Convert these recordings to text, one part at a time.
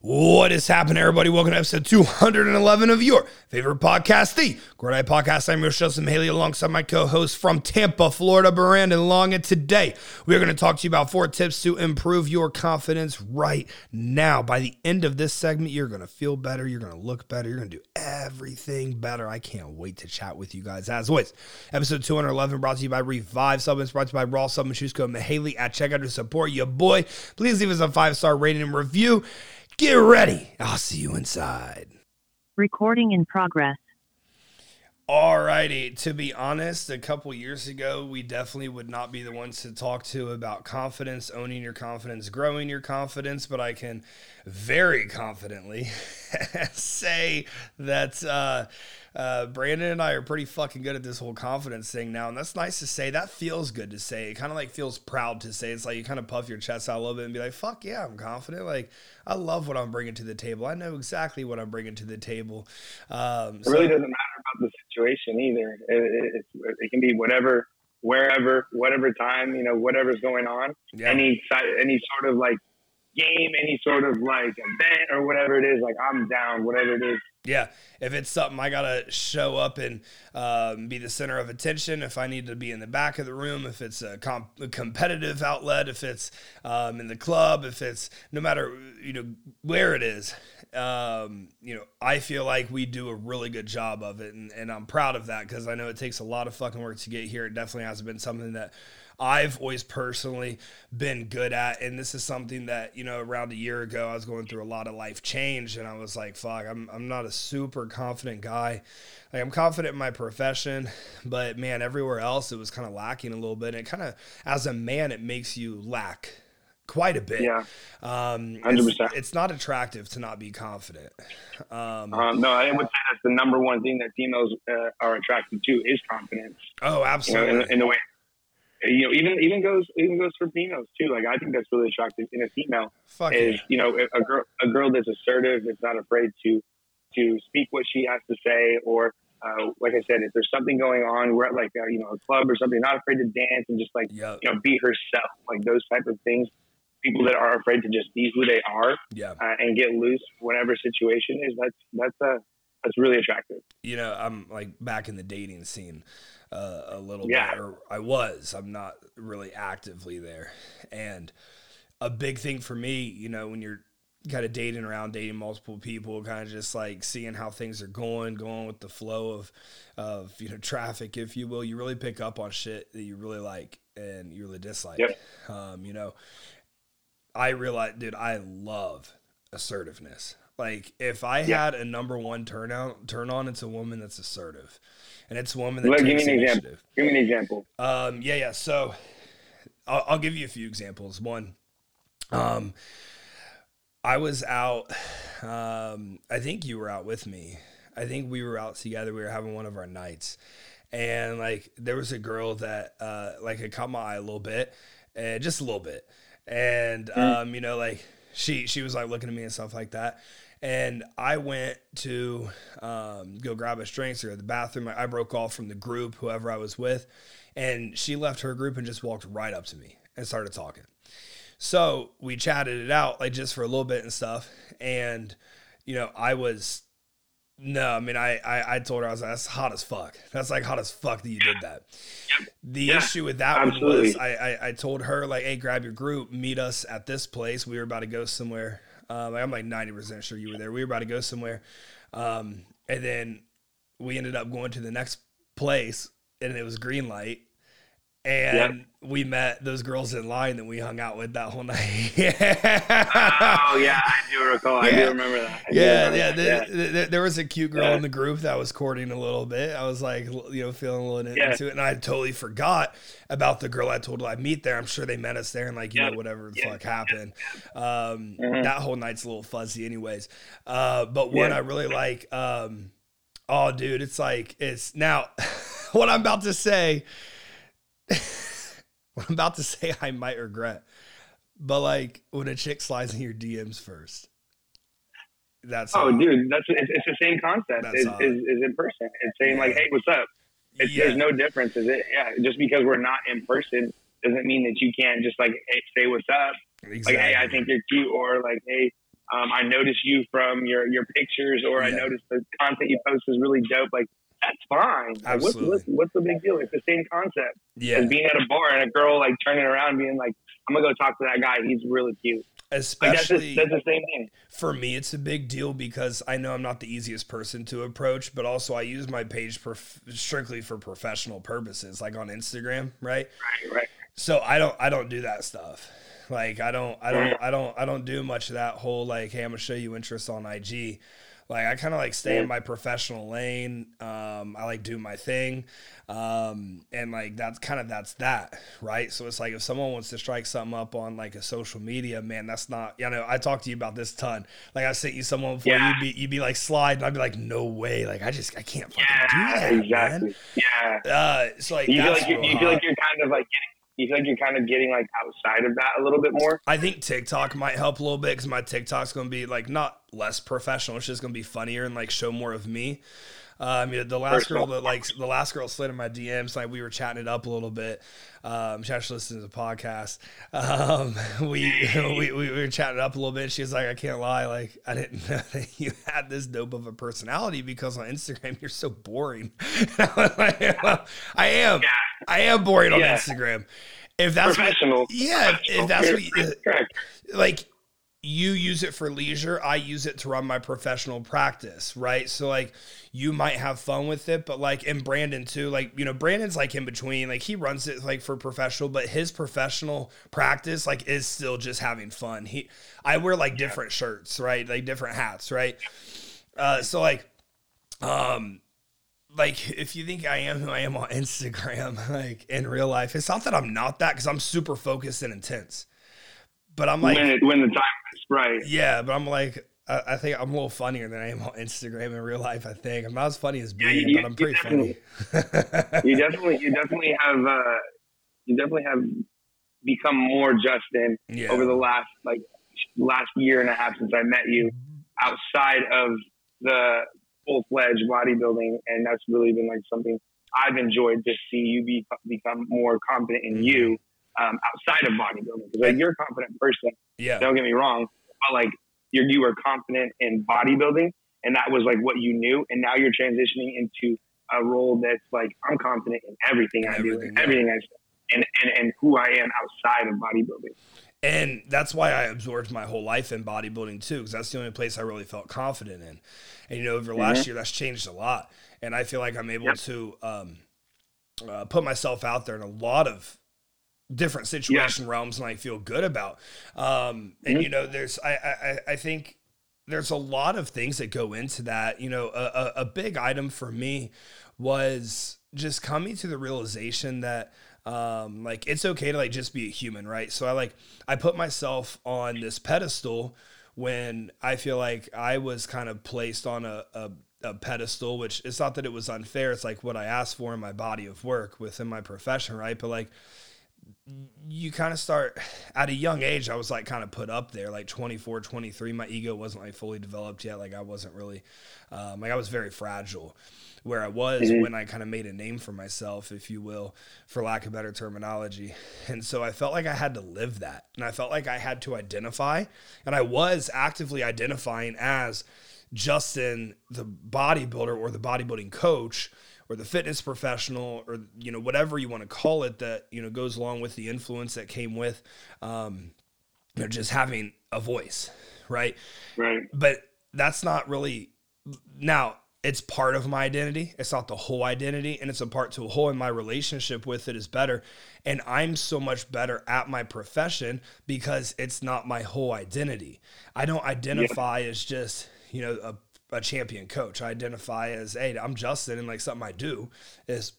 What is happening, everybody? Welcome to episode 211 of your favorite podcast, the Grow or Die Podcast. I'm your host, Justin Mihaly, alongside my co-host from Tampa, Florida, Brandon Long. And today we are going to talk to you about four tips to improve your confidence right now. By the end of this segment, you're going to feel better. You're going to look better. You're going to do everything better. I can't wait to chat with you guys. As always, episode 211 brought to you by Revive Supplements, brought to you by Raw Supplements. Choose code Mihaly at checkout to support your boy. Please leave us a five-star rating and review. Get ready. I'll see you inside. Recording in progress. Alrighty, to be honest, a couple years ago, we definitely would not be the ones to talk to about confidence, owning your confidence, growing your confidence, but I can very confidently say that uh, uh, Brandon and I are pretty fucking good at this whole confidence thing now, and that's nice to say. That feels good to say. It kind of like feels proud to say. It's like you kind of puff your chest out a little bit and be like, "Fuck yeah, I'm confident." Like I love what I'm bringing to the table. I know exactly what I'm bringing to the table. Um, it really doesn't matter situation either. It, it, it, can be whatever, wherever, whatever time, you know, whatever's going on. Yeah. Any any sort of like game, any sort of like event or whatever it is, like I'm down, whatever it is. Yeah, if it's something I gotta show up and um, be the center of attention, if I need to be in the back of the room, if it's a, comp- a competitive outlet, if it's um, in the club, if it's no matter you know where it is, um, you know, I feel like we do a really good job of it, and, and I'm proud of that because I know it takes a lot of fucking work to get here. It definitely hasn't been something that I've always personally been good at. And this is something that, you know, around a year ago, I was going through a lot of life change and I was like, fuck, I'm, I'm not a super confident guy. Like, I'm confident in my profession, but man, everywhere else, it was kind of lacking a little bit. And it kind of, as a man, it makes you lack quite a bit. Yeah. Um, 100%. It's, it's, not attractive to not be confident. Um, um, no, I would say that's the number one thing that females uh, are attracted to is confidence. Oh, absolutely. You know, in, in, the way you know, even even goes even goes for females too. Like I think that's really attractive in a female Fuck is yeah. you know a girl a girl that's assertive, that's not afraid to to speak what she has to say, or uh, like I said, if there's something going on, we're at like a, you know a club or something, not afraid to dance and just like yep. you know be herself, like those type of things. People that are afraid to just be who they are yeah. uh, and get loose whatever situation is. That's that's a that's really attractive. You know, I'm like back in the dating scene uh, a little yeah. bit, or I was. I'm not really actively there, and a big thing for me, you know, when you're kind of dating around, dating multiple people, kind of just like seeing how things are going, going with the flow of, of you know, traffic, if you will. You really pick up on shit that you really like and you really dislike. Yep. Um, you know, I realize, dude, I love assertiveness. Like if I yeah. had a number one turnout turn on, it's a woman that's assertive, and it's a woman that Let, takes give me an initiative. Example. Give me an example. Um, yeah, yeah. So I'll, I'll, give you a few examples. One, um, I was out. Um, I think you were out with me. I think we were out together. We were having one of our nights, and like there was a girl that uh, like had caught my eye a little bit, and just a little bit, and mm. um, you know like she she was like looking at me and stuff like that and I went to um, go grab a drinks or the bathroom. I broke off from the group, whoever I was with, and she left her group and just walked right up to me and started talking. So we chatted it out like just for a little bit and stuff. And you know, I was no, I mean, I, I, I told her I was like, that's hot as fuck. That's like hot as fuck that you did that. The yeah, issue with that absolutely. one was I, I, I told her like, hey, grab your group, meet us at this place. We were about to go somewhere. Um, I'm like 90% sure you were there. We were about to go somewhere. Um, and then we ended up going to the next place and it was green light. And yep. We met those girls in line that we hung out with that whole night. oh yeah, I do recall. Yeah. I do remember that. I yeah, remember yeah. That. The, the, the, there was a cute girl yeah. in the group that was courting a little bit. I was like, you know, feeling a little yeah. into it, and I totally forgot about the girl I told I'd meet there. I'm sure they met us there, and like you know, whatever the fuck happened. Um, mm-hmm. That whole night's a little fuzzy, anyways. Uh, but one I really like. Um, oh, dude, it's like it's now. what I'm about to say what I'm about to say, I might regret. But like when a chick slides in your DMs first, that's oh, dude, that's it's, it's, the same concept. Is, is, is in person. It's saying yeah. like, hey, what's up? It's, yeah. There's no difference. Is it? Yeah, just because we're not in person doesn't mean that you can't just like hey, say what's up. Exactly. Like, hey, I think you're cute, or like, hey, um, I noticed you from your your pictures, or yeah. I noticed the content you post is really dope. Like that's fine. Like, what's, what's, what's the big deal? It's the same concept. Yeah. As being at a bar and a girl like turning around, being like, "I'm gonna go talk to that guy. He's really cute." Especially like that's, that's, the same thing. For me, it's a big deal because I know I'm not the easiest person to approach, but also I use my page prof- strictly for professional purposes, like on Instagram, right? Right, right. So I don't I don't do that stuff. Like I don't I don't I don't I don't do much of that whole like hey I'm gonna show you interest on IG. Like I kind of like stay in my professional lane. Um, I like do my thing, um, and like that's kind of that's that, right? So it's like if someone wants to strike something up on like a social media, man, that's not. You know, I talked to you about this ton. Like I sent you someone before, yeah. you'd be you'd be like slide, and I'd be like, no way, like I just I can't fucking yeah, do that, exactly. man. Yeah. Uh, so like you feel like you, you feel like you're kind of like getting you think you're kind of getting like outside of that a little bit more? I think TikTok might help a little bit because my TikTok's going to be like not less professional. It's just going to be funnier and like show more of me. Uh, I mean, the last girl that like the last girl slid in my DMs, like we were chatting it up a little bit. Um, she actually listens to the podcast. Um, we, we, we were chatting up a little bit. She was like, I can't lie, like I didn't know that you had this dope of a personality because on Instagram you're so boring. I, like, well, I am, yeah. I am boring on yeah. Instagram. If that's professional, what, yeah, professional. if that's what, you, like you use it for leisure i use it to run my professional practice right? So like you might have fun with it but like and brandon too like you know brandon's like in between like he runs it like for professional but his professional practice like is still just having fun. He i wear like different shirts right? Like different hats right? Uh so like um like if you think I am who I am on Instagram, like in real life, it's not that I'm not that because I'm super focused and intense. But I'm like when, it, when the time Right. Yeah, but I'm like, I, I, think I'm a little funnier than I am on Instagram in real life. I think I'm not as funny as being, but I'm pretty funny. you definitely, you definitely have, uh, you definitely have become more Justin yeah. over the last like last year and a half since I met you, outside of the full fledged bodybuilding, and that's really been like something I've enjoyed to see you be, become more confident in you um, outside of bodybuilding because like, you're a confident person. Yeah, don't get me wrong, but like you're, you were confident in bodybuilding and that was like what you knew. And now you're transitioning into a role that's like, I'm confident in everything I do, yeah. everything I and, and, and who I am outside of bodybuilding. And that's why I absorbed my whole life in bodybuilding too, because that's the only place I really felt confident in. And you know, over mm-hmm. last year, that's changed a lot, and I feel like I'm able yep. to um, uh, put myself out there in a lot of different situation yeah. realms and I feel good about. Um, and mm-hmm. you know, there's I, I I think there's a lot of things that go into that. You know, a, a, a big item for me was just coming to the realization that um, like it's okay to like just be a human, right? So I like I put myself on this pedestal when I feel like I was kind of placed on a, a a pedestal, which it's not that it was unfair. It's like what I asked for in my body of work within my profession, right? But like you kind of start at a young age i was like kind of put up there like 24 23 my ego wasn't like fully developed yet like i wasn't really um, like i was very fragile where i was mm-hmm. when i kind of made a name for myself if you will for lack of better terminology and so i felt like i had to live that and i felt like i had to identify and i was actively identifying as justin the bodybuilder or the bodybuilding coach or the fitness professional or you know whatever you want to call it that you know goes along with the influence that came with um, you know just having a voice, right? Right. But that's not really now it's part of my identity. It's not the whole identity, and it's a part to a whole. And my relationship with it is better. And I'm so much better at my profession because it's not my whole identity. I don't identify as just you know a a champion coach. I identify as, hey, I'm Justin, and like something I do is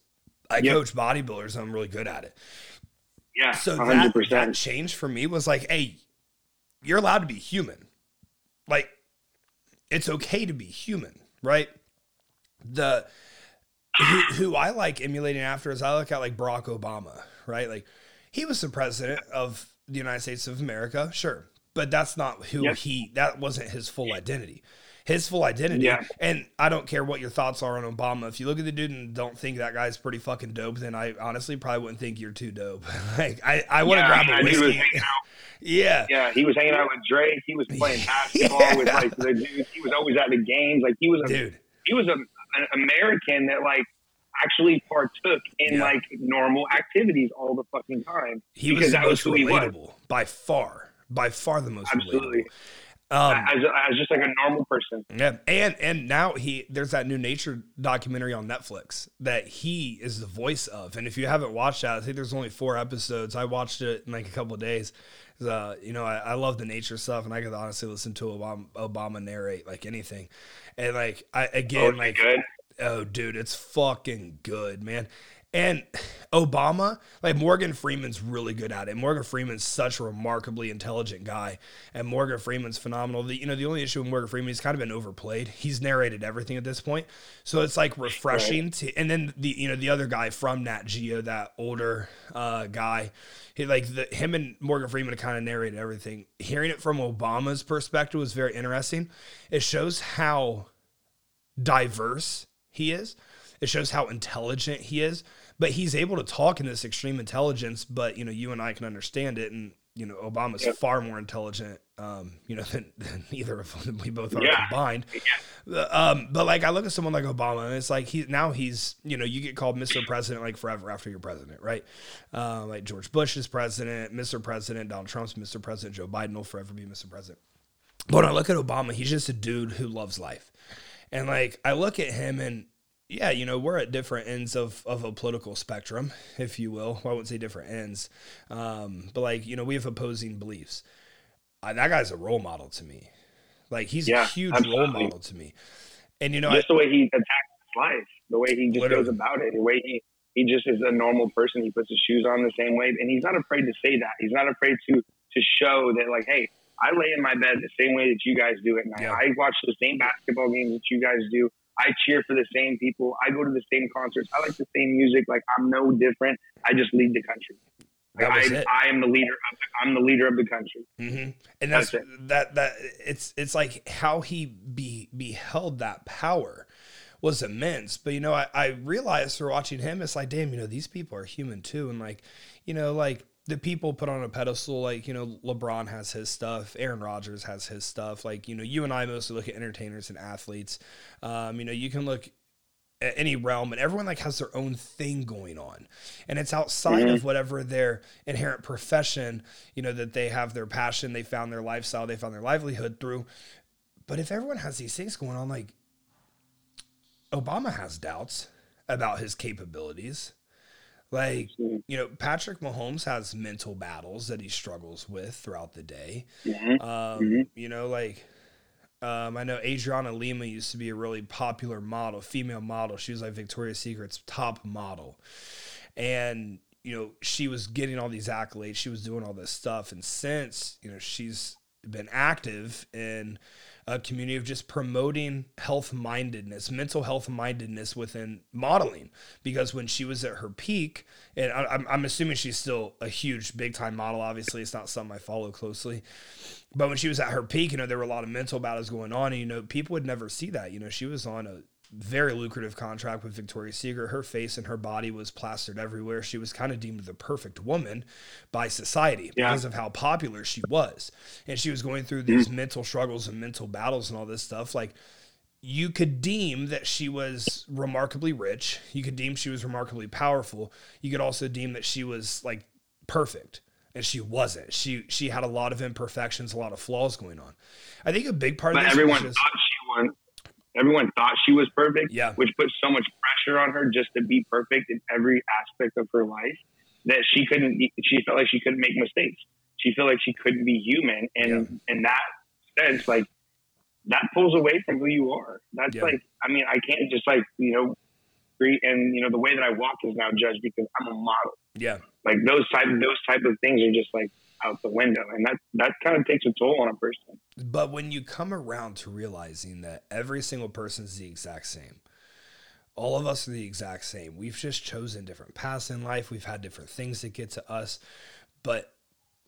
I yep. coach bodybuilders. I'm really good at it. Yeah, so that, that change for me was like, hey, you're allowed to be human. Like, it's okay to be human, right? The who, who I like emulating after is I look at like Barack Obama, right? Like, he was the president of the United States of America, sure, but that's not who yep. he. That wasn't his full identity. His full identity. Yeah. And I don't care what your thoughts are on Obama. If you look at the dude and don't think that guy's pretty fucking dope, then I honestly probably wouldn't think you're too dope. like I, I want to yeah, grab a whiskey. yeah. Yeah. He was hanging out with Drake. He was playing basketball yeah. with like the dudes. He was always at the games. Like he was a dude. He was a, an American that like actually partook in yeah. like normal activities all the fucking time. He was the most relatable by far, by far the most Absolutely. relatable. Um, as, as just like a normal person. Yeah, and and now he there's that new nature documentary on Netflix that he is the voice of. And if you haven't watched that, I think there's only four episodes. I watched it in like a couple of days. Uh, you know, I, I, love the nature stuff, and I could honestly listen to Obama, Obama narrate like anything. And like I again, oh, like good? oh, dude, it's fucking good, man. And Obama, like Morgan Freeman's really good at it. Morgan Freeman's such a remarkably intelligent guy, and Morgan Freeman's phenomenal. The, you know, the only issue with Morgan Freeman, he's kind of been overplayed. He's narrated everything at this point, so it's like refreshing right. to. And then the you know the other guy from Nat Geo, that older uh, guy, he like the him and Morgan Freeman kind of narrated everything. Hearing it from Obama's perspective was very interesting. It shows how diverse he is. It shows how intelligent he is, but he's able to talk in this extreme intelligence. But you know, you and I can understand it, and you know, Obama's far more intelligent, um, you know, than, than either of them. We both are yeah. combined. Yeah. Um, but like, I look at someone like Obama, and it's like he now he's, you know, you get called Mr. President like forever after you're president, right? Uh, like George Bush is president, Mr. President, Donald Trump's Mr. President, Joe Biden will forever be Mr. President. But when I look at Obama, he's just a dude who loves life. And like I look at him and yeah, you know, we're at different ends of, of a political spectrum, if you will. Well, I wouldn't say different ends, um, but like, you know, we have opposing beliefs. Uh, that guy's a role model to me. Like, he's yeah, a huge absolutely. role model to me. And, you know, just I, the way he attacks his life, the way he just goes about it, the way he, he just is a normal person. He puts his shoes on the same way, and he's not afraid to say that. He's not afraid to to show that, like, hey, I lay in my bed the same way that you guys do at night. Yeah. I watch the same basketball games that you guys do. I cheer for the same people. I go to the same concerts. I like the same music. Like I'm no different. I just lead the country. I, I, am the leader. Of the, I'm the leader of the country. Mm-hmm. And that's, that's that that it's it's like how he be beheld that power was immense. But you know, I, I realized through watching him, it's like, damn, you know, these people are human too, and like, you know, like the people put on a pedestal, like, you know, LeBron has his stuff, Aaron Rodgers has his stuff. Like, you know, you and I mostly look at entertainers and athletes. Um, you know, you can look at any realm and everyone like has their own thing going on and it's outside mm-hmm. of whatever their inherent profession you know that they have their passion they found their lifestyle they found their livelihood through but if everyone has these things going on like obama has doubts about his capabilities like, you know, Patrick Mahomes has mental battles that he struggles with throughout the day. Mm-hmm. Um, mm-hmm. You know, like, um, I know Adriana Lima used to be a really popular model, female model. She was like Victoria's Secret's top model. And, you know, she was getting all these accolades. She was doing all this stuff. And since, you know, she's been active in a community of just promoting health mindedness, mental health mindedness within modeling. Because when she was at her peak, and I, am I'm assuming she's still a huge, big time model. Obviously, it's not something I follow closely. But when she was at her peak, you know, there were a lot of mental battles going on. And, you know, people would never see that. You know, she was on a very lucrative contract with Victoria's Secret. Her face and her body was plastered everywhere. She was kind of deemed the perfect woman by society yeah. because of how popular she was. And she was going through these mm mental struggles and mental battles and all this stuff. Like, you could deem that she was remarkably rich. You could deem she was remarkably powerful. You could also deem that she was like perfect. And she wasn't. She she had a lot of imperfections, a lot of flaws going on. I think a big part but of this everyone thought she won everyone thought she was perfect, yeah. which put so much pressure on her just to be perfect in every aspect of her life that she couldn't. She felt like she couldn't make mistakes. She felt like she couldn't be human, and yeah. in that sense, like that pulls away from who you are. That's yeah. like, I mean, I can't just like you know, and you know, the way that I walk is now judged because I'm a model. Yeah, like those type those type of things are just like out the window and that that kind of takes a toll on a person. But when you come around to realizing that every single person is the exact same all of us are the exact same. We've just chosen different paths in life. We've had different things that get to us. But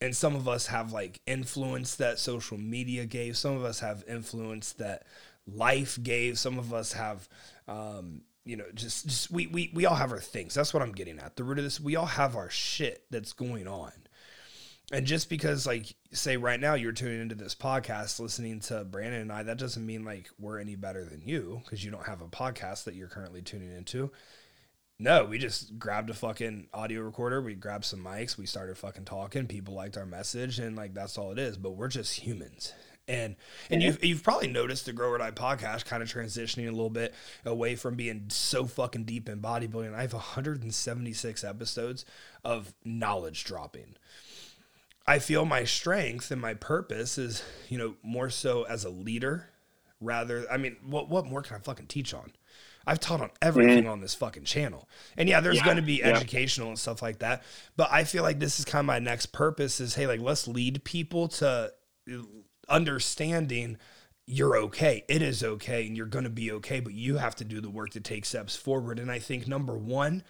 and some of us have like influence that social media gave. Some of us have influence that life gave. Some of us have um, you know just just we, we we all have our things. That's what i'm getting at. The root of this we all have our shit that's going on and just because like say right now you're tuning into this podcast listening to brandon and i that doesn't mean like we're any better than you because you don't have a podcast that you're currently tuning into no, we just grabbed a fucking audio recorder. We grabbed some mics. We started fucking talking. People liked our message, and like that's all it is. But we're just humans. And and you've you've probably noticed the Grow or Die podcast kind of transitioning a little bit away from being so fucking deep in bodybuilding. I have 176 episodes of knowledge dropping. I feel my strength and my purpose is, you know, more so as a leader rather I mean, what what more can I fucking teach on? I've taught on everything mm-hmm. on this fucking channel. And yeah, there's yeah, going to be educational and stuff like that. But I feel like this is kind of my next purpose is hey, like let's lead people to understanding you're okay. It is okay and you're going to be okay, but you have to do the work to take steps forward. And I think number 1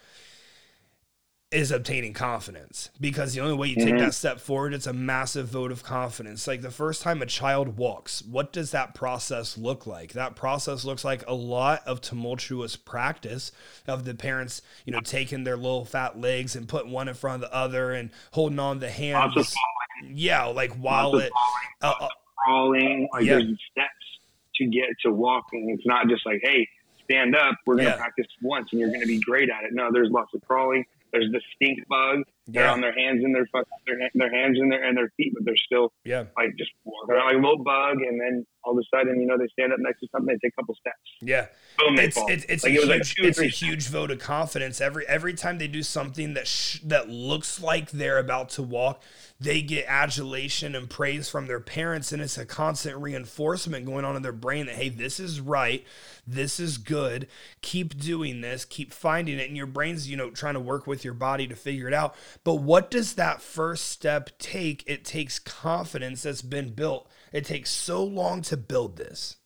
is obtaining confidence because the only way you take mm-hmm. that step forward it's a massive vote of confidence. Like the first time a child walks what does that process look like? That process looks like a lot of tumultuous practice of the parents you know taking their little fat legs and putting one in front of the other and holding on the hands yeah like while it uh, uh, crawling. Like yeah. there's steps to get to walking it's not just like hey stand up we're going to yeah. practice once and you're going to be great at it. No there's lots of crawling there's the stink bug. They're yeah. on their hands and their their, their hands and their and their feet, but they're still yeah like just walking around like a little bug, and then all of a sudden, you know, they stand up next to something, they take a couple steps. Yeah, oh, boom, it's it's, it's like a, it huge, like it's a huge vote of confidence. Every every time they do something that sh- that looks like they're about to walk, they get adulation and praise from their parents, and it's a constant reinforcement going on in their brain that hey, this is right, this is good, keep doing this, keep finding it, and your brain's you know trying to work with your body to figure it out. But what does that first step take? It takes confidence that's been built it takes so long to build this.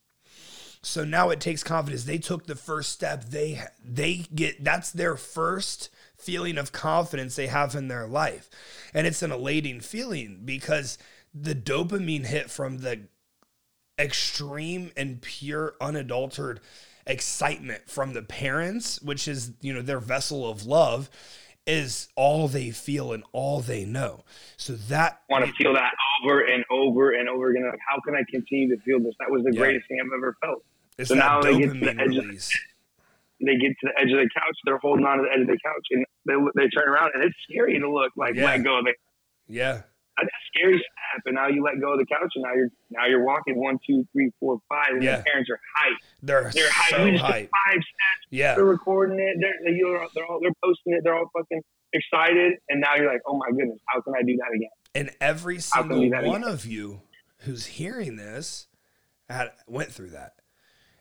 So now it takes confidence. They took the first step. They they get that's their first feeling of confidence they have in their life. And it's an elating feeling because the dopamine hit from the extreme and pure unadulterated excitement from the parents, which is, you know, their vessel of love is all they feel and all they know. So that I want to feel that over and over and over again. Like, how can I continue to feel this? That was the yeah. greatest thing I've ever felt. It's so now they get to the edge of the, they get to the edge of the couch. They're holding on to the edge of the couch, and they they turn around, and it's scary to look like yeah. let go. They, yeah, a scary step, and now you let go of the couch, and now you're now you're walking one, two, three, four, five, and yeah. the parents are hyped. They're they're hyped. So hyped. Five steps. Yeah, they're recording it. They're you're, they're all they're posting it. They're all fucking excited, and now you're like, oh my goodness, how can I do that again? And every single one again? of you who's hearing this had went through that.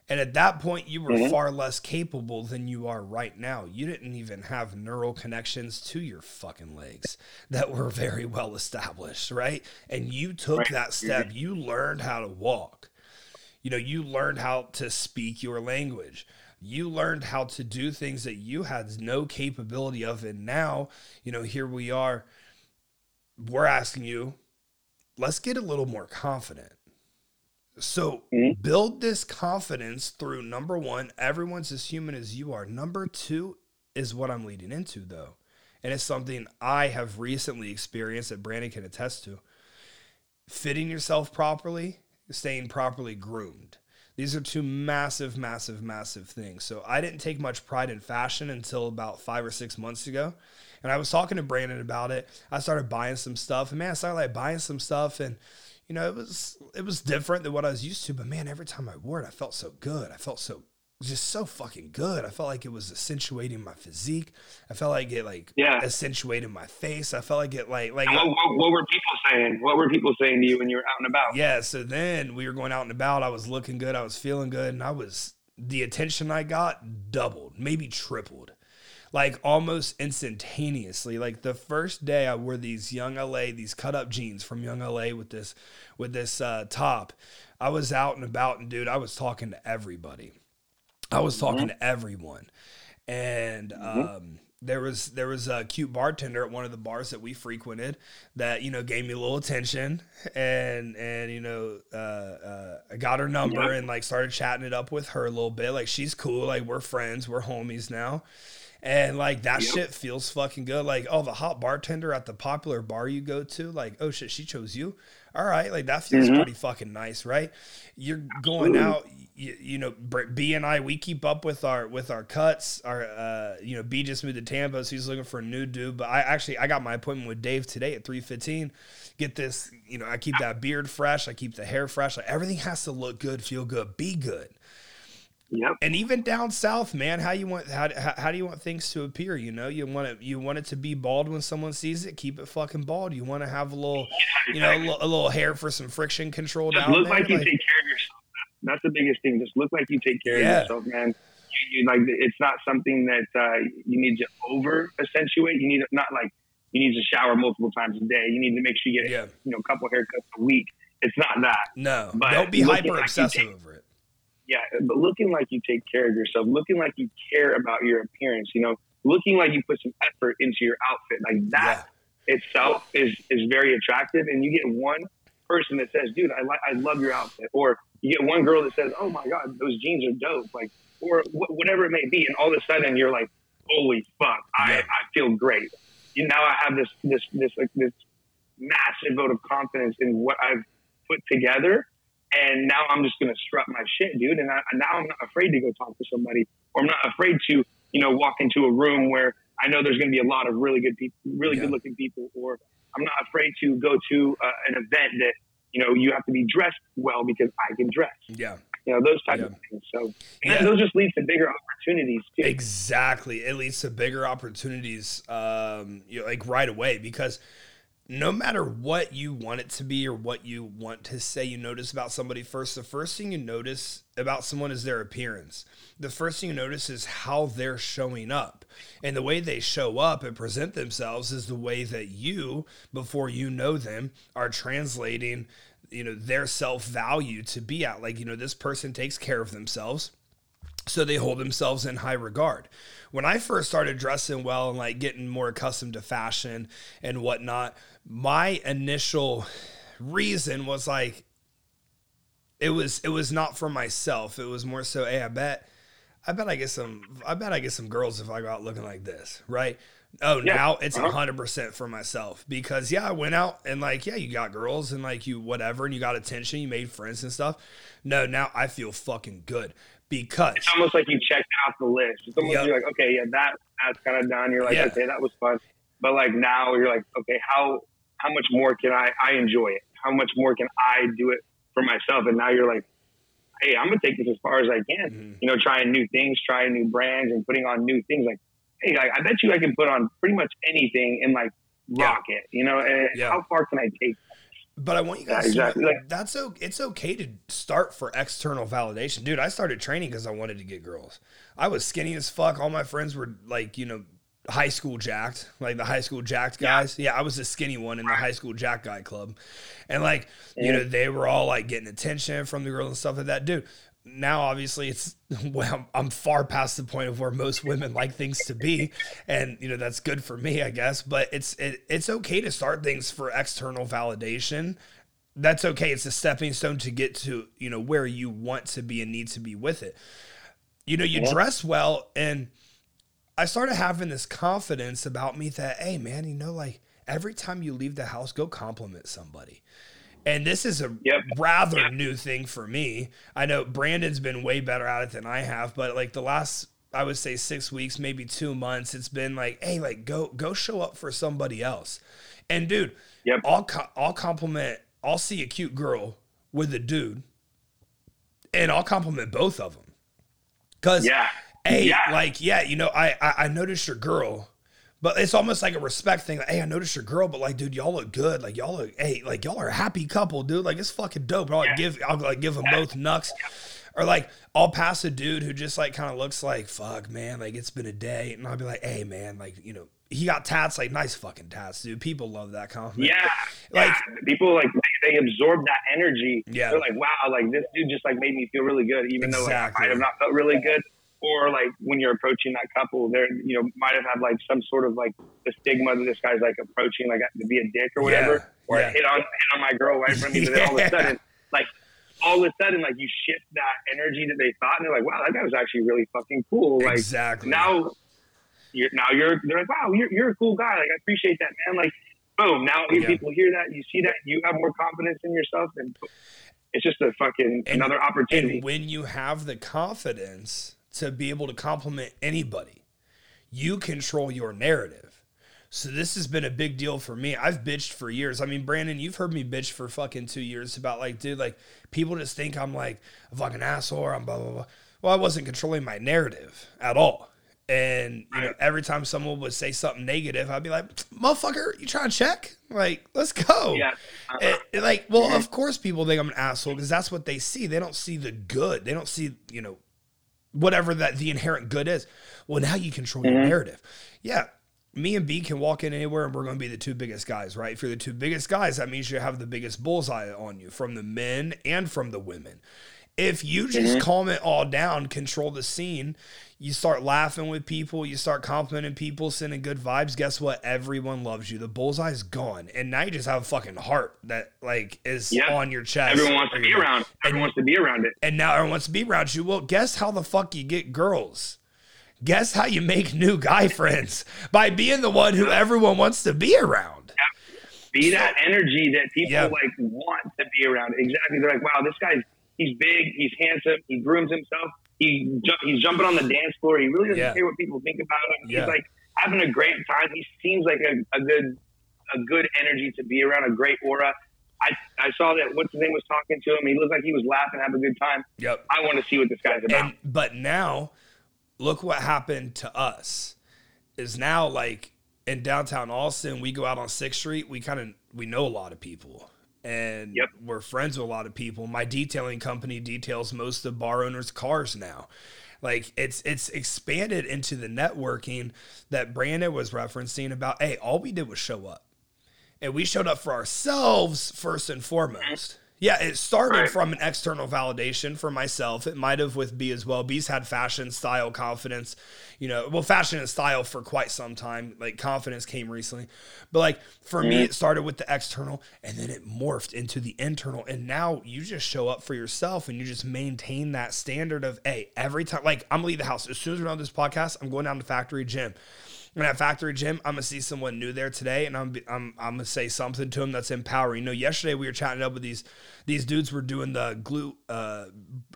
And at that point, you were mm-hmm. far less capable than you are right now. You didn't even have neural connections to your fucking legs that were very well established, right? And you took right. that step. Mm-hmm. You learned how to walk. You know, you learned how to speak your language. You learned how to do things that you had no capability of. And now, you know, here we are. We're asking you, let's get a little more confident so mm-hmm. build this confidence through number one, everyone's as human as you are. Number two is what I'm leading into, though. And it's something I have recently experienced that Brandon can attest to. Fitting yourself properly, staying properly groomed. These are two massive, massive, massive things. So I didn't take much pride in fashion until about five or six months ago. And I was talking to Brandon about it. I started buying some stuff. And man, I started like buying some stuff and you know, it was it was different than what I was used to. But man, every time I wore it, I felt so good. I felt so just so fucking good. I felt like it was accentuating my physique. I felt like it like yeah. accentuated my face. I felt like it like like what, what, what, were people saying? What were people saying to you when you were out and about? Yeah, so then we were going out and about. I was looking good. I was feeling good, and I was the attention I got doubled, maybe tripled like almost instantaneously. Like the first day I wore these Young LA, these cut up jeans from Young LA with this with this uh, top. I was out and about, and dude, I was talking to everybody. I was talking mm-hmm. to everyone, and mm-hmm. um, there was there was a cute bartender at one of the bars that we frequented that you know gave me a little attention and and you know uh, uh, I got her number yeah. and like started chatting it up with her a little bit like she's cool like we're friends we're homies now and like that yep. shit feels fucking good like oh the hot bartender at the popular bar you go to like oh shit she chose you all right like that feels mm-hmm. pretty fucking nice right you're going out you, you, know, B and I, we keep up with our with our cuts. Our uh, you know, B just moved to Tampa, so he's looking for a new dude. But I actually I got my appointment with Dave today at three fifteen. Get this, you know, I keep that beard fresh, I keep the hair fresh. Like everything has to look good, feel good, be good. Yep. And even down south, man, how you want how, how, how do you want things to appear? You know, you want it you want it to be bald when someone sees it. Keep it fucking bald. You want to have a little, yeah, exactly. you know, a little, a little, hair for some friction control Just down look there. like you like, take care of yourself that's the biggest thing. Just look like you take care yeah. of yourself, man. You, you, like it's not something that uh, you need to over accentuate. You need to, not like you need to shower multiple times a day. You need to make sure you get yeah. you know a couple haircuts a week. It's not that. No, but don't be hyper obsessive like over it. Yeah, but looking like you take care of yourself, looking like you care about your appearance, you know, looking like you put some effort into your outfit, like that yeah. itself is is very attractive. And you get one person that says, "Dude, I like, I love your outfit," or you get one girl that says, "Oh my God, those jeans are dope," like or wh- whatever it may be, and all of a sudden you're like, "Holy fuck, I, I feel great." You, now I have this this this like this massive vote of confidence in what I've put together, and now I'm just gonna strut my shit, dude. And I, now I'm not afraid to go talk to somebody, or I'm not afraid to you know walk into a room where I know there's gonna be a lot of really good people, really yeah. good looking people, or I'm not afraid to go to uh, an event that you know you have to be dressed well because I can dress. Yeah. You know those type yeah. of things. So yeah. those just lead to bigger opportunities too. Exactly, it leads to bigger opportunities, um, you know, like right away because no matter what you want it to be or what you want to say you notice about somebody first, the first thing you notice about someone is their appearance. The first thing you notice is how they're showing up. And the way they show up and present themselves is the way that you, before you know them, are translating, you know, their self-value to be at. Like, you know, this person takes care of themselves so they hold themselves in high regard. When I first started dressing well and like getting more accustomed to fashion and whatnot, my initial reason was like it was it was not for myself. It was more so, hey, I bet I bet I get some I bet I get some girls if I go out looking like this, right? Oh, yeah. now it's uh-huh. 100% for myself because yeah, I went out and like yeah, you got girls and like you whatever and you got attention, you made friends and stuff. No, now I feel fucking good because it's almost like you checked off the list. It's almost yep. you're like, okay, yeah, that that's kind of done. You're like, yeah. okay, that was fun. But like now you're like, okay, how how much more can I I enjoy it? How much more can I do it for myself? And now you're like, hey, I'm gonna take this as far as I can. Mm-hmm. You know, trying new things, trying new brands, and putting on new things. Like, hey, like, I bet you I can put on pretty much anything and like rock yeah. it. You know, and yeah. how far can I take? But I want you guys yeah, exactly. to know, like, that's okay. It's okay to start for external validation, dude. I started training because I wanted to get girls. I was skinny as fuck. All my friends were like, you know, high school jacked, like the high school jacked guys. Yeah, yeah I was the skinny one in the high school jack guy club, and like, you know, they were all like getting attention from the girls and stuff like that, dude. Now, obviously, it's well, I'm far past the point of where most women like things to be, and you know that's good for me, I guess. But it's it, it's okay to start things for external validation. That's okay. It's a stepping stone to get to you know where you want to be and need to be with it. You know, you yeah. dress well, and I started having this confidence about me that hey, man, you know, like every time you leave the house, go compliment somebody and this is a yep. rather new thing for me. I know Brandon's been way better at it than I have, but like the last I would say 6 weeks, maybe 2 months, it's been like, "Hey, like go go show up for somebody else." And dude, yep. I'll I'll compliment I'll see a cute girl with a dude and I'll compliment both of them. Cuz yeah. Hey, yeah. like yeah, you know, I, I I noticed your girl but it's almost like a respect thing. Like, hey, I noticed your girl, but like, dude, y'all look good. Like, y'all look, hey, like y'all are a happy couple, dude. Like, it's fucking dope. I'll like, give, I'll like give them both nucks. Or like, I'll pass a dude who just like kind of looks like, fuck, man, like it's been a day, and I'll be like, hey, man, like you know, he got tats, like nice fucking tats, dude. People love that compliment. Yeah, like yeah. people like they absorb that energy. Yeah, they're like, wow, like this dude just like made me feel really good, even exactly. though like, I might have not felt really good or like when you're approaching that couple, there you know might have had like some sort of like the stigma that this guy's like approaching like to be a dick or whatever, Yeah, or yeah. hit on hit on my girl right from me. But then all of a sudden, like all of a sudden, like you shift that energy that they thought, and they're like, wow, that guy was actually really fucking cool. Like exactly. now, you're now you're they're like, wow, you're you're a cool guy. Like I appreciate that, man. Like boom, now Yeah. people hear that, you see that, you have more confidence in yourself, and it's just a fucking And- another opportunity. And when you have the confidence to be able to compliment anybody, you control your narrative. So this has been a big deal for me. I've bitched for years. I mean, Brandon, you've heard me bitch for fucking two years about like, dude, like people just think I'm like a fucking asshole or I'm blah blah blah. Well, I wasn't controlling my narrative at all. And you know, every time someone would say something negative, I'd be like, "Motherfucker, you trying to check? Like, let's go." yeah, And- and, like, well, of course, people think I'm an asshole because that's what they see. They don't see the good. They don't see, you know, whatever that the inherent good is. Well, now you control your mm-hmm. narrative. Yeah, me and B can walk in anywhere, and we're going to be the two biggest guys, right? If you're the two biggest guys, that means you have the biggest bullseye on you from the men and from the women. If you just mm-hmm. calm it all down, control the scene, you start laughing with people, you start complimenting people, sending good vibes. Guess what? Everyone loves you. The bullseye's gone, and now you just have a fucking heart that like is Yeah. on your chest. everyone wants to be around. Everyone wants to be around it. and now everyone wants to be around you. Well, guess how the fuck you get girls? Guess how you make new guy friends by being the one who everyone wants to be around. Be that energy that people Yeah. like want to be around. Exactly. They're like, wow, this guy's he's big, he's handsome, he grooms himself, he ju- he's jumping on the dance floor. He really doesn't Yeah. care what people think about him. Yeah. He's like having a great time. He seems like a, a good a good energy to be around, a great aura. I, I saw that what's his name was talking to him. He looked like he was laughing, having a good time. Yep. I want to see what this guy's about. And but now, look what happened to us. Is now like in downtown Austin, we go out on Sixth Street. We kind of we know a lot of people, and Yep. we're friends with a lot of people. My detailing company details most of bar owners' cars now. Like it's it's expanded into the networking that Brandon was referencing about. Hey, all we did was show up, and we showed up for ourselves first and foremost. Yeah, it started Right. from an external validation for myself. It might have with B as well. B's had fashion, style, confidence, you know, well, fashion and style for quite some time. Like confidence came recently. But like for me, mm-hmm. it started with the external and then it morphed into the internal. And now you just show up for yourself and you just maintain that standard of, hey, every time, like I'm gonna leave the house. As soon as we're done with this podcast, I'm going down to factory gym. And at Factory Gym, I'm gonna see someone new there today, and I'm I'm I'm gonna say something to them that's empowering. You know, yesterday we were chatting up with these these dudes were doing the glute uh,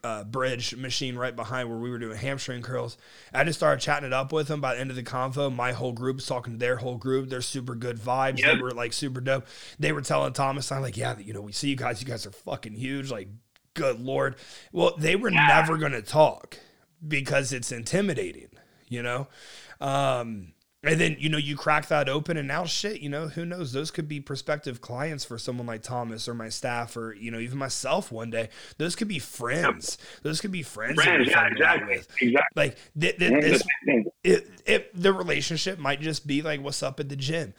uh, bridge machine right behind where we were doing hamstring curls. I just started chatting it up with them. By the end of the convo, my whole group's talking to their whole group. They're super good vibes. Yep. They were like super dope. They were telling Thomas, I'm like, yeah, you know, we see you guys. You guys are fucking huge. Like, good lord. Well, they were never gonna talk because it's intimidating. You know. Um, and then, you know, you crack that open and now shit, you know, who knows? Those could be prospective clients for someone like Thomas or my staff or, you know, even myself one day. Those could be friends. Those could be friends. Friends, yeah, exactly, exactly. Like th- th- this, it, it, the relationship might just be like, what's up at the gym?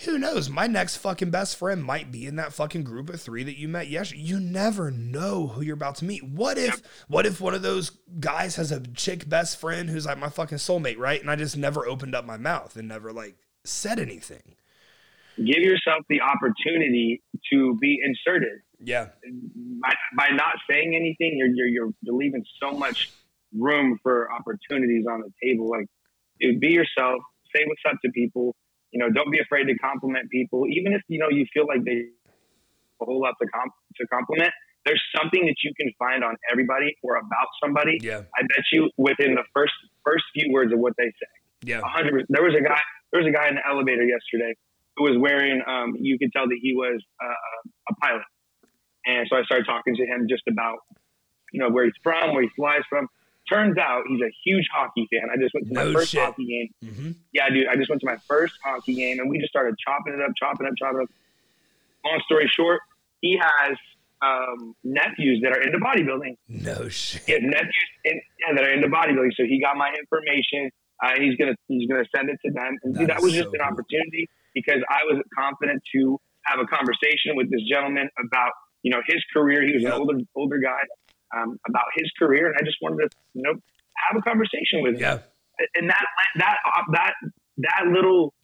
Who knows? My next fucking best friend might be in that fucking group of three that you met yesterday. You never know who you're about to meet. What if, what if one of those guys has a chick best friend who's like my fucking soulmate, right? And I just never opened up my mouth and never like said anything. Give yourself the opportunity to be inserted. Yeah. by, by not saying anything, you're, you're you're you're leaving so much room for opportunities on the table. Like, dude, be yourself. Say what's up to people. You know, don't be afraid to compliment people, even if you know you feel like they a whole lot to comp to compliment. There's something that you can find on everybody or about somebody. Yeah. I bet you within the first first few words of what they say. Yeah. Hundred. There was a guy. There was a guy in the elevator yesterday who was wearing. Um, you could tell that he was uh, a pilot, and so I started talking to him just about, you know, where he's from, where he flies from. Turns out he's a huge hockey fan. I just went to my No first shit. hockey game. Mm-hmm. Yeah, dude. I just went to my first hockey game, and we just started chopping it up, chopping it up, chopping it up. Long story short, he has um, nephews that are into bodybuilding No shit. he has nephews in, yeah, that are into bodybuilding. So he got my information. Uh, he's gonna he's gonna send it to them. And That that is was just so an cool. opportunity because I was confident to have a conversation with this gentleman about you know his career. He was Yep. an older older guy um, about his career, and I just wanted to you know have a conversation with yeah. him. And that that that that little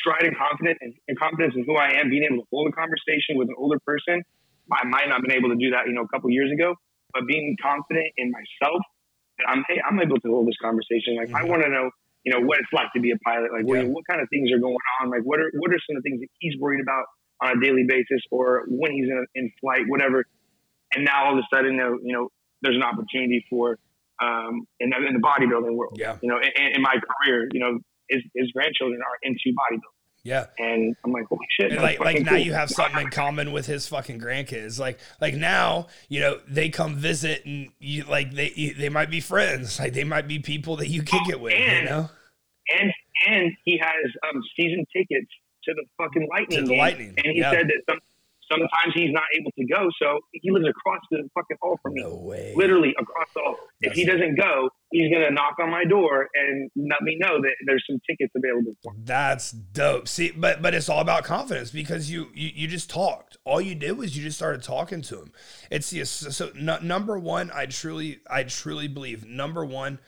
stride in confidence and, and confidence in who I am, being able to hold a conversation with an older person. I might not have been able to do that, you know, a couple years ago, but being confident in myself that I'm, hey, I'm able to hold this conversation. Like, mm-hmm. I want to know, you know, what it's like to be a pilot. Like, yeah. what, what kind of things are going on? Like, what are what are some of the things that he's worried about on a daily basis, or when he's in, in flight, whatever. And now all of a sudden, you know, there's an opportunity for um, in, in the bodybuilding world. Yeah. You know, in, in my career, you know, his, his grandchildren are into bodybuilding. Yeah. And I'm like, holy shit. like, like now you have something in common with his fucking grandkids. Like, like now, you know, they come visit and you like they they might be friends. Like they might be people that you kick it with. And, you know. And and he has um, season tickets to the fucking lightning. To the game. lightning. And he yeah. said that some Sometimes he's not able to go, so he lives across the fucking hall from me. No way. Literally across the hall. If he doesn't go, he's gonna knock on my door and let me know that there's some tickets available for him. That's dope. See, but but it's all about confidence because you you, you just talked. All you did was you just started talking to him. It's the so n- number one. I truly I truly believe number one,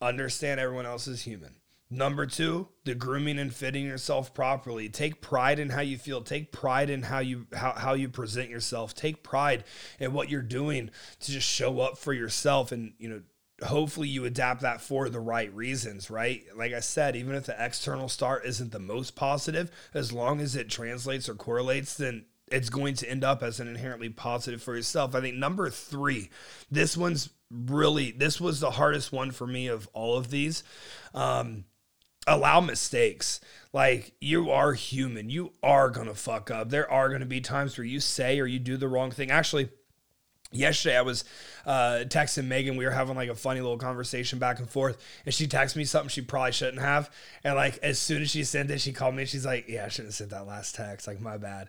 understand everyone else is human. Number two, the grooming and fitting yourself properly. Take pride in how you feel. Take pride in how you how, how you present yourself. Take pride in what you're doing to just show up for yourself and you know hopefully you adapt that for the right reasons, right? Like I said, even if the external start isn't the most positive, as long as it translates or correlates, then it's going to end up as an inherently positive for yourself. I think number three, this one's really, this was the hardest one for me of all of these. Um, allow mistakes. Like you are human. You are going to fuck up. There are going to be times where you say or you do the wrong thing. Actually, yesterday I was uh, texting Megan. We were having like a funny little conversation back and forth, and she texted me something she probably shouldn't have. And like as soon as she sent it, she called me. and She's like, "Yeah, I shouldn't have sent that last text. Like my bad."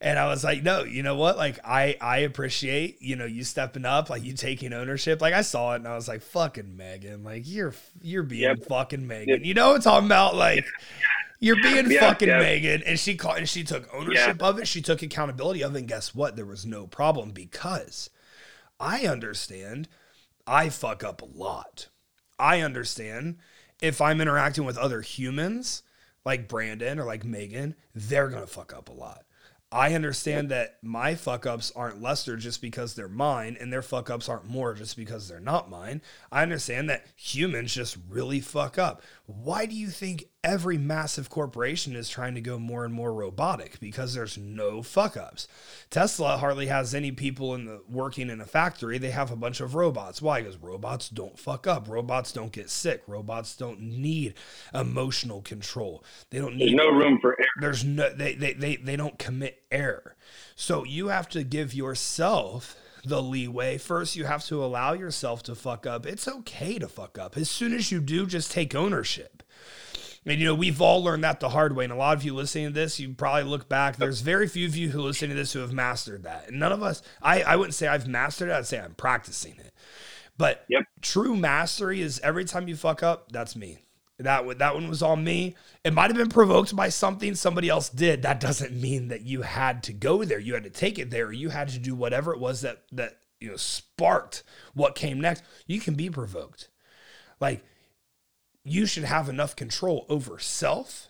And I was like, "No, you know what? Like I I appreciate you know you stepping up, like you taking ownership. Like I saw it and I was like, fucking Megan, like you're you're being yep. fucking Megan. Yep. You know what I'm talking about? Like." You're being yeah, fucking yeah. Megan, and she caught and she took ownership yeah. of it. She took accountability of it. And guess what? There was no problem because I understand I fuck up a lot. I understand if I'm interacting with other humans like Brandon or like Megan, they're going to fuck up a lot. I understand that my fuck ups aren't lesser just because they're mine, and their fuck ups aren't more just because they're not mine. I understand that humans just really fuck up. Why do you think every massive corporation is trying to go more and more robotic? Because there's no fuck ups. Tesla hardly has any people in the working in a factory. They have a bunch of robots. Why? Because robots don't fuck up. Robots don't get sick. Robots don't need emotional control. They don't need There's no room for error. There's no they they they, they don't commit error. So you have to give yourself the leeway. First, you have to allow yourself to fuck up. It's okay to fuck up. As soon as you do, just take ownership. And you know, we've all learned that the hard way. And a lot of you listening to this, you probably look back. There's very few of you who listen to this who have mastered that. And none of us, I, I wouldn't say I've mastered it, I'd say I'm practicing it. But yep. true mastery is every time you fuck up, that's me. That that one was on me. It might have been provoked by something somebody else did. That doesn't mean that you had to go there. You had to take it there. You had to do whatever it was that that you know sparked what came next. You can be provoked. Like you should have enough control over self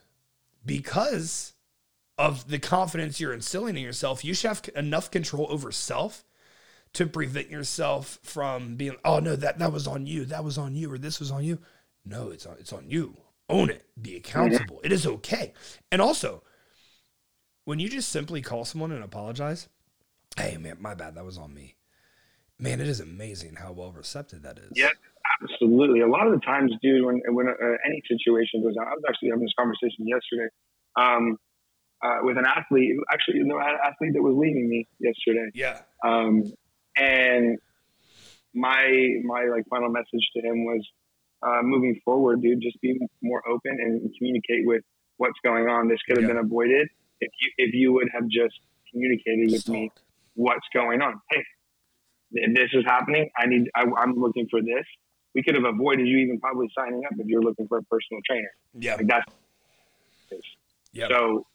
because of the confidence you're instilling in yourself. You should have enough control over self to prevent yourself from being, oh no, that that was on you, that was on you, or this was on you no, it's on it's on you. Own it. Be accountable. It is okay. And also, when you just simply call someone and apologize, hey man, my bad, that was on me. Man, it is amazing how well receptive that is. Yeah, absolutely. A lot of the times, dude, when when uh, any situation goes on, I was actually having this conversation yesterday um, uh, with an athlete, actually, no, an athlete that was leaving me yesterday. Yeah. Um, and my my like final message to him was, uh, moving forward, dude, just be more open and communicate with what's going on. This could have yeah. been avoided if you if you would have just communicated with me what's going on. Hey, this is happening. I need. I, I'm looking for this. We could have avoided you even probably signing up if you're looking for a personal trainer. Yeah, like that's. Yeah. So,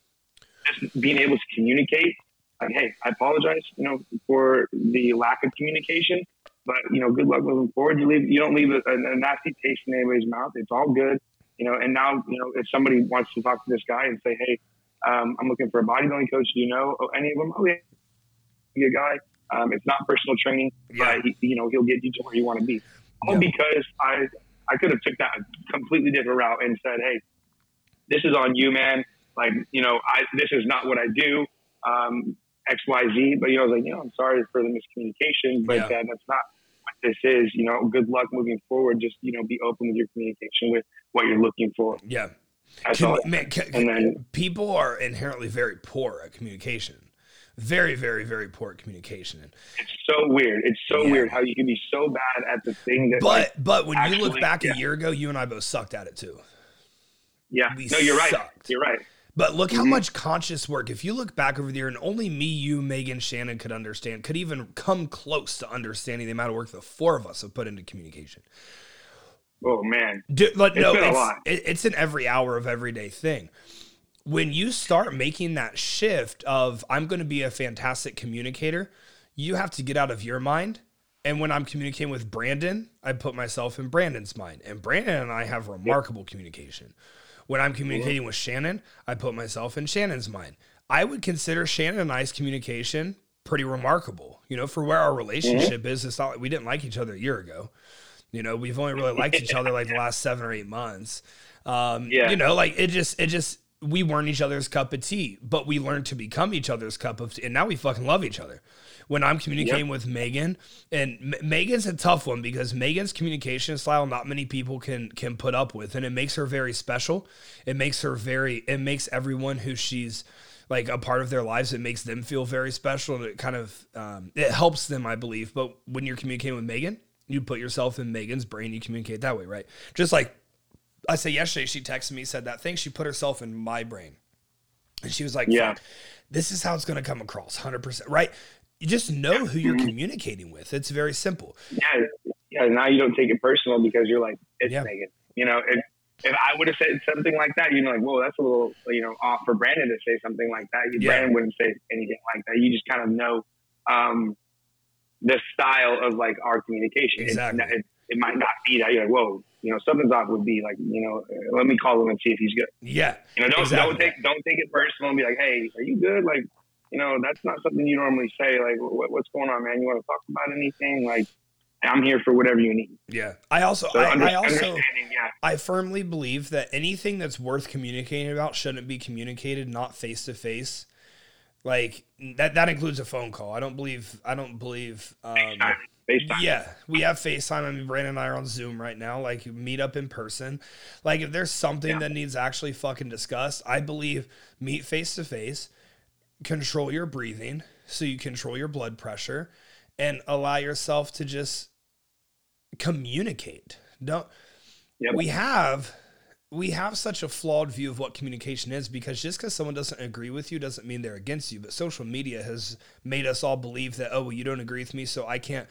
just being able to communicate, like, hey, I apologize, you know, for the lack of communication. But you know, good luck moving forward. You leave, you don't leave a, a nasty taste in anybody's mouth. It's all good, you know. And now, you know, if somebody wants to talk to this guy and say, "Hey, um, I'm looking for a bodybuilding coach. Do you know any of them?" Oh yeah, be a guy. Um, it's not personal training, yeah. but he, you know, he'll get you to where you want to be. All yeah. because I I could have took that completely different route and said, "Hey, this is on you, man. Like, you know, I this is not what I do." Um, X, Y, Z. But you know, I was like, you know, I'm sorry for the miscommunication, but yeah. uh, that's not what this is. You know, good luck moving forward. Just you know, be open with your communication with what you're looking for. Yeah. Can, man, can, and then people are inherently very poor at communication. Very, very, very poor at communication. It's so weird. It's so yeah. weird how you can be so bad at the thing that. But like, but when actually, you look back yeah. a year ago, you and I both sucked at it too. Yeah. We no, you're sucked. right. You're right. But look how mm-hmm. much conscious work. If you look back over the year, and only me, you, Megan, Shannon could understand, could even come close to understanding the amount of work the four of us have put into communication. Oh man, Dude, like, no, it's, it, it's an every hour of everyday thing. When you start making that shift of I'm going to be a fantastic communicator, you have to get out of your mind. And when I'm communicating with Brandon, I put myself in Brandon's mind. And Brandon and I have remarkable yep. communication. When I'm communicating with Shannon, I put myself in Shannon's mind. I would consider Shannon and I's communication pretty remarkable. You know, for where our relationship mm-hmm. is, it's not like we didn't like each other a year ago. You know, we've only really liked each other like the last seven or eight months. Um, yeah. You know, like it just, it just, we weren't each other's cup of tea, but we learned to become each other's cup of tea, and now we fucking love each other when I'm communicating yep. with Megan. And M- Megan's a tough one because Megan's communication style not many people can can put up with, and it makes her very special. It makes her very. It makes everyone who she's like a part of their lives. It makes them feel very special, and it kind of um, it helps them, I believe. But when you're communicating with Megan, you put yourself in Megan's brain. You communicate that way, right? Just like I say yesterday, she texted me said that thing. She put herself in my brain, and she was like, "Yeah." This is how it's going to come across, hundred percent, right? You just know who you're communicating with. It's very simple. Yeah, yeah. Now you don't take it personal because you're like, it's yeah. Megan. You know, if, if I would have said something like that, you'd be like, whoa, that's a little, you know, off for Brandon to say something like that. Yeah. Brandon wouldn't say anything like that. You just kind of know um, the style of like our communication. Exactly. It, it, it might not be that you're like, whoa, you know, something's off would be like, you know, let me call him and see if he's good. Yeah. You know, don't exactly. don't take don't take it personal and be like, hey, are you good? Like, you know, that's not something you normally say. Like, what, what's going on, man? You want to talk about anything? Like, I'm here for whatever you need. Yeah. I also, so I, under, I, also, yeah. I firmly believe that anything that's worth communicating about shouldn't be communicated not face to face. Like that, that includes a phone call. I don't believe, I don't believe, um, FaceTime. FaceTime. Yeah, we have FaceTime. I mean, Brandon and I are on Zoom right now. Like, meet up in person. Like, if there's something yeah. that needs actually fucking discussed, I believe meet face to face control your breathing so you control your blood pressure and allow yourself to just communicate. Don't yep. we have we have such a flawed view of what communication is because just because someone doesn't agree with you doesn't mean they're against you. But social media has made us all believe that, oh, well, you don't agree with me, so I can't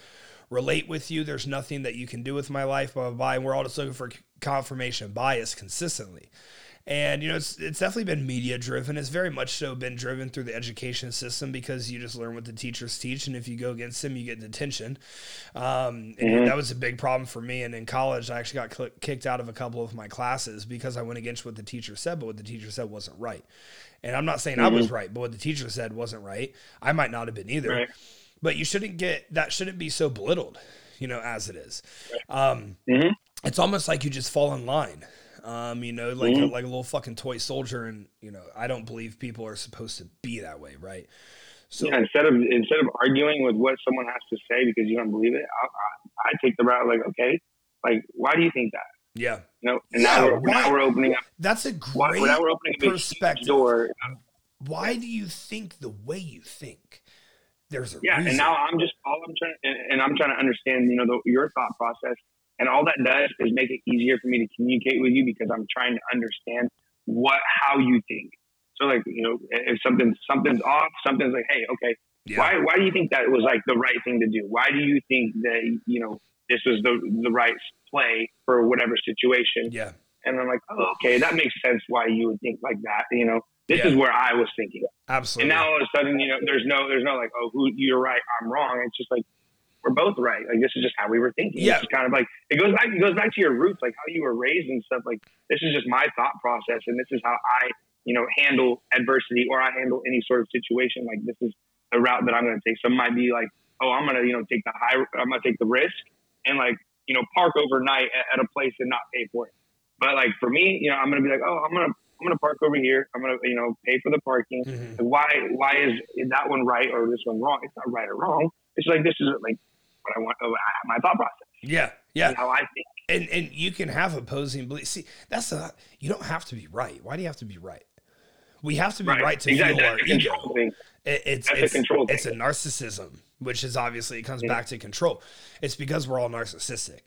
relate with you. There's nothing that you can do with my life, blah, blah, blah. And we're all just looking for confirmation bias consistently. And you know, it's it's definitely been media driven. It's very much so been driven through the education system because you just learn what the teachers teach, and if you go against them, you get detention. Um, mm-hmm. that was a big problem for me. And in college, I actually got cl- kicked out of a couple of my classes because I went against what the teacher said, but what the teacher said wasn't right. And I'm not saying mm-hmm. I was mm-hmm. right, but what the teacher said wasn't right. I might not have been either. Right. But you shouldn't get that shouldn't be so belittled, you know, as it is. Um, mm-hmm. It's almost like you just fall in line. Um, you know, like mm-hmm. a, like a little fucking toy soldier, and you know, I don't believe people are supposed to be that way, right? So yeah, instead of instead of arguing with what someone has to say because you don't believe it, I, I, I take the route like, okay, like why do you think that? Yeah, you know, and yeah, now, we're, why, now we're opening up. That's a great why, now we're opening perspective. door. Why do you think the way you think? There's a yeah, reason. and now I'm just all I'm trying, and, and I'm trying to understand, you know, the, your thought process and all that does is make it easier for me to communicate with you because I'm trying to understand what how you think. So like, you know, if something something's off, something's like, hey, okay, yeah. why why do you think that was like the right thing to do? Why do you think that you know this was the the right play for whatever situation? Yeah. And I'm like, oh, okay, that makes sense why you would think like that. You know, this yeah. is where I was thinking. Absolutely. And now all of a sudden, you know, there's no there's no like, oh, who you're right, I'm wrong. It's just like we're both right. Like this is just how we were thinking. Yeah. It's kind of like it goes back. It goes back to your roots, like how you were raised and stuff. Like this is just my thought process, and this is how I, you know, handle adversity or I handle any sort of situation. Like this is the route that I'm going to take. Some might be like, oh, I'm going to, you know, take the high. I'm going to take the risk and like, you know, park overnight at, at a place and not pay for it. But like for me, you know, I'm going to be like, oh, I'm going to I'm going to park over here. I'm going to, you know, pay for the parking. Mm-hmm. Why, why is that one right or this one wrong? It's not right or wrong. It's like, this is like what I want, uh, my thought process. Yeah. Yeah. How I think. And, and you can have opposing beliefs. See, that's a, you don't have to be right. Why do you have to be right? We have to be right, right to exactly. feel our ego. It, it's that's it's, a control it's a narcissism, which is obviously it comes yeah. back to control. It's because we're all narcissistic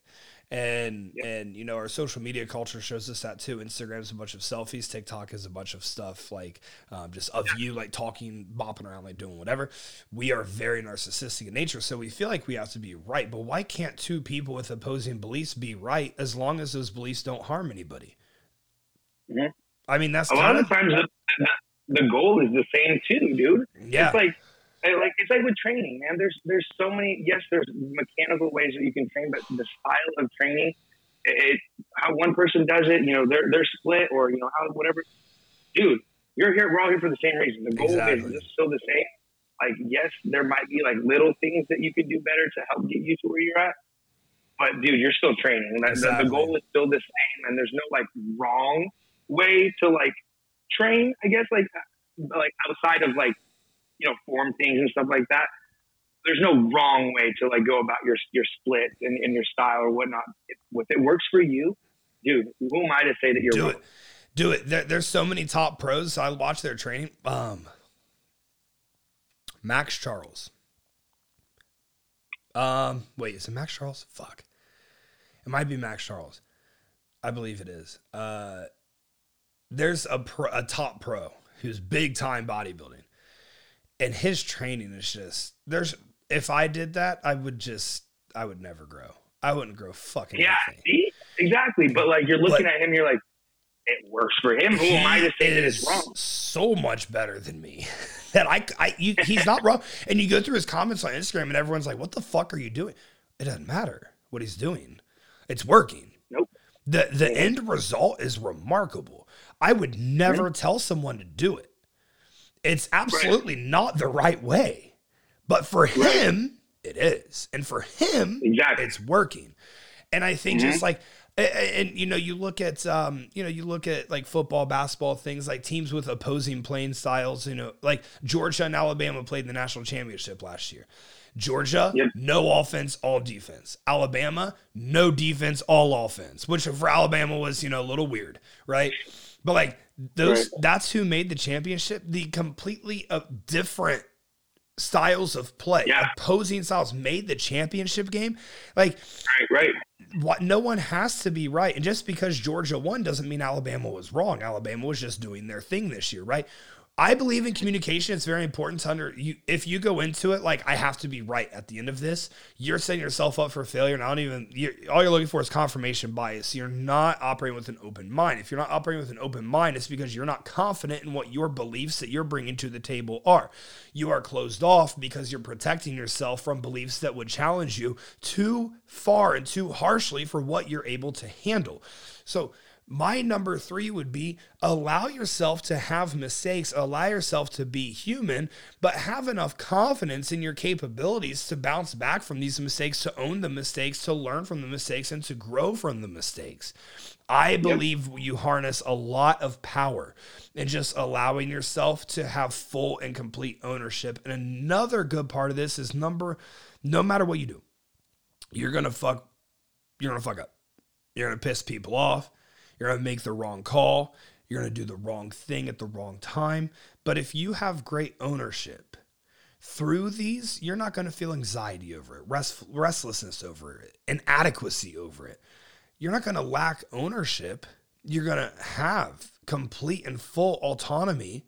and yeah. and you know our social media culture shows us that too. Instagram's a bunch of selfies. Tiktok is a bunch of stuff like um, just of you like talking bopping around like doing whatever. We are very narcissistic in nature so we feel like we have to be right. But why can't two people with opposing beliefs be right as long as those beliefs don't harm anybody? Mm-hmm. i mean that's a lot of times the, the goal is the same too dude. Yeah. it's like like it's like with training, man. There's there's so many. Yes, there's mechanical ways that you can train, but the style of training, it, how one person does it, you know, they're they're split or you know how whatever. Dude, you're here. We're all here for the same reason. The goal exactly. is still the same. Like yes, there might be like little things that you could do better to help get you to where you're at. But dude, you're still training. Exactly. The, the goal is still the same, and there's no like wrong way to like train. I guess like like outside of like you know, form things and stuff like that. There's no wrong way to like go about your your split and, and your style or whatnot. If, if it works for you, dude, who am I to say that you're do wrong? it? Do it. There, there's so many top pros. I watch their training. Um, Max Charles. Um, wait, is it Max Charles? Fuck, it might be Max Charles. I believe it is. Uh, there's a pro, a top pro who's big time bodybuilding and his training is just there's if I did that, I would just I would never grow. I wouldn't grow fucking. Yeah, see? exactly. But like you're looking at him, you're like, it works for him. Who am I to say that it's wrong? So much better than me. that I, I you, he's not wrong. And you go through his comments on Instagram, and everyone's like, "What the fuck are you doing?" It doesn't matter what he's doing. It's working. Nope. The the end result is remarkable. I would never mm-hmm. tell someone to do it. It's absolutely right. not the right way. But for him, it is. And for him, exactly. it's working. And I think mm-hmm. just like and, and, you know you look at um, you know you look at like football basketball things like teams with opposing playing styles you know like georgia and alabama played in the national championship last year georgia yep. no offense all defense alabama no defense all offense which for alabama was you know a little weird right but like those right. that's who made the championship. The completely uh, different styles of play, yeah. opposing styles made the championship game. Like right, right. What no one has to be right. And just because Georgia won doesn't mean Alabama was wrong. Alabama was just doing their thing this year, right? I believe in communication. It's very important to under you. If you go into it like I have to be right at the end of this, you're setting yourself up for failure. And I don't even. You're, all you're looking for is confirmation bias. You're not operating with an open mind. If you're not operating with an open mind, it's because you're not confident in what your beliefs that you're bringing to the table are. You are closed off because you're protecting yourself from beliefs that would challenge you too far and too harshly for what you're able to handle. So my number three would be allow yourself to have mistakes, allow yourself to be human, but have enough confidence in your capabilities to bounce back from these mistakes, to own the mistakes, to learn from the mistakes, and to grow from the mistakes. I believe yep. you harness a lot of power in just allowing yourself to have full and complete ownership. And another good part of this is number, no matter what you do, you're gonna fuck, you're gonna fuck up. You're gonna piss people off you're going to make the wrong call. You're going to do the wrong thing at the wrong time. But if you have great ownership through these, you're not going to feel anxiety over it, rest, restlessness over it, inadequacy over it. You're not going to lack ownership. You're going to have complete and full autonomy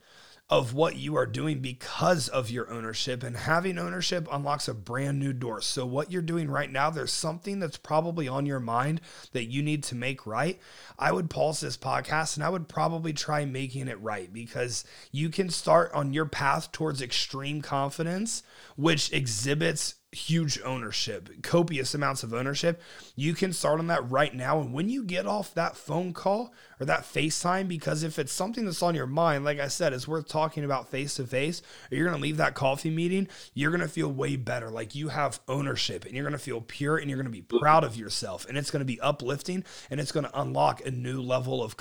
of what you are doing because of your ownership. And having ownership unlocks a brand new door. So, what you're doing right now, there's something that's probably on your mind that you need to make right. I would pause this podcast and I would probably try making it right because you can start on your path towards extreme confidence, which exhibits huge ownership, copious amounts of ownership. You can start on that right now. And when you get off that phone call or that FaceTime, because if it's something that's on your mind, like I said, it's worth talking about face to face, or you're going to leave that coffee meeting, you're going to feel way better. Like you have ownership and you're going to feel pure and you're going to be mm-hmm. proud of yourself. And it's going to be uplifting and it's going to unlock a new level of,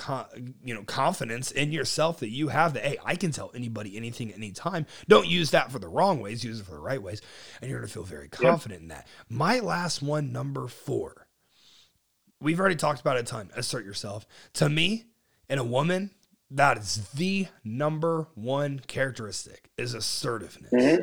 you know, confidence in yourself that you have that, hey, I can tell anybody anything anytime. Don't use that for the wrong ways, use it for the right ways. And you're going to feel very very confident yep. in that. My last one, number four. We've already talked about it a ton. Assert yourself. To me, in a woman, that is the number one characteristic is assertiveness. Mm-hmm.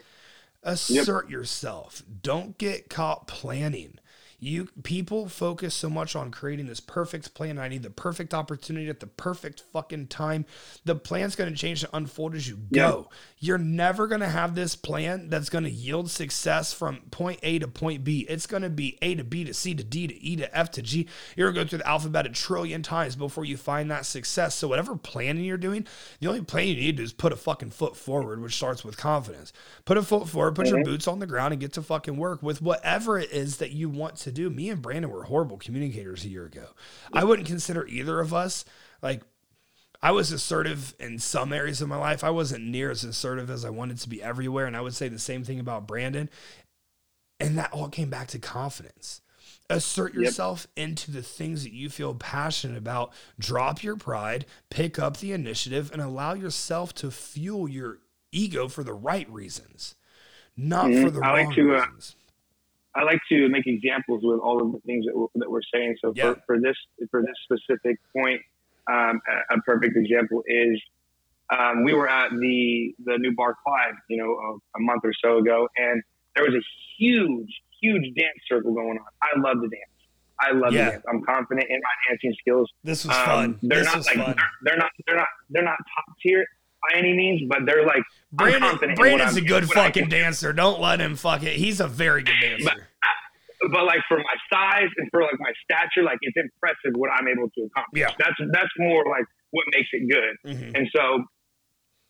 Assert yep. yourself. Don't get caught planning. You people focus so much on creating this perfect plan. I need the perfect opportunity at the perfect fucking time. The plan's going to change and unfold as you go. You're never going to have this plan that's going to yield success from point A to point B. It's going to be A to B to C to D to E to F to G. You're going to go through the alphabet a trillion times before you find that success. So whatever planning you're doing, the only plan you need to do is put a fucking foot forward, which starts with confidence. Put a foot forward, put mm-hmm. your boots on the ground and get to fucking work with whatever it is that you want to do. Me and Brandon were horrible communicators a year ago. I wouldn't consider either of us like I was assertive in some areas of my life. I wasn't near as assertive as I wanted to be everywhere. And I would say the same thing about Brandon. And that all came back to confidence. Assert yourself yep. into the things that you feel passionate about. Drop your pride, pick up the initiative, and allow yourself to fuel your ego for the right reasons, not mm-hmm. for the I wrong like to, uh, reasons. I like to make examples with all of the things that we're, that we're saying. So yeah. for, for this for this specific point, um, a, a, perfect example is um, we were at the the new bar Clive, you know, a, a, month or so ago, and there was a huge, huge dance circle going on. I love the dance. I love yeah. dance. I'm confident in my dancing skills. This was um, fun. They're this not like they're, they're, not they're not they're not top tier by any means, but they're like Brandon, Brandon's a good fucking dancer. Don't let him fuck it. He's a very good dancer. But, but, like for my size and for like my stature, like it's impressive what I'm able to accomplish. Yeah. That's that's more like what makes it good. Mm-hmm. And so,